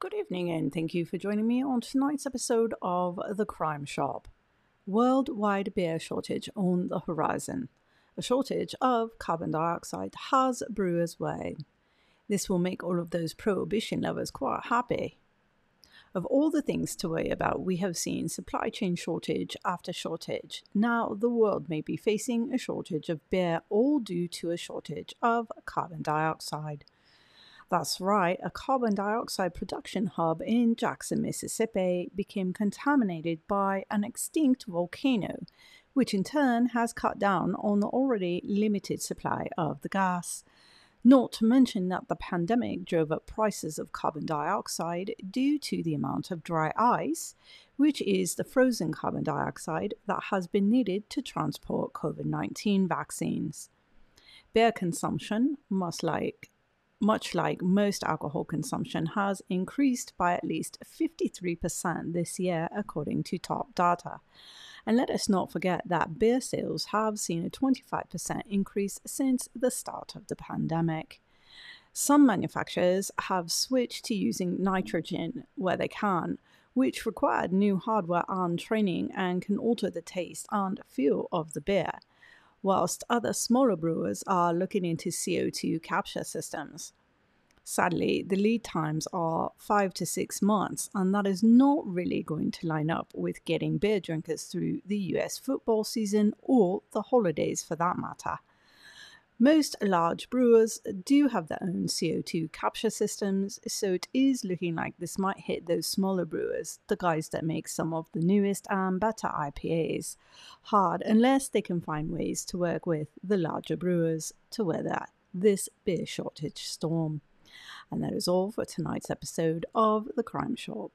Good evening, and thank you for joining me on tonight's episode of The Crime Shop. Worldwide beer shortage on the horizon. A shortage of carbon dioxide has brewers way. This will make all of those prohibition lovers quite happy. Of all the things to worry about, we have seen supply chain shortage after shortage. Now, the world may be facing a shortage of beer, all due to a shortage of carbon dioxide. That's right, a carbon dioxide production hub in Jackson, Mississippi became contaminated by an extinct volcano, which in turn has cut down on the already limited supply of the gas. Not to mention that the pandemic drove up prices of carbon dioxide due to the amount of dry ice, which is the frozen carbon dioxide that has been needed to transport COVID 19 vaccines. Beer consumption, much like much like most alcohol consumption, has increased by at least 53% this year, according to top data. And let us not forget that beer sales have seen a 25% increase since the start of the pandemic. Some manufacturers have switched to using nitrogen where they can, which required new hardware and training and can alter the taste and feel of the beer whilst other smaller brewers are looking into CO2 capture systems. Sadly, the lead times are five to six months, and that is not really going to line up with getting beer drinkers through the US football season or the holidays for that matter. Most large brewers do have their own CO2 capture systems, so it is looking like this might hit those smaller brewers, the guys that make some of the newest and better IPAs, hard unless they can find ways to work with the larger brewers to weather this beer shortage storm. And that is all for tonight's episode of The Crime Shop.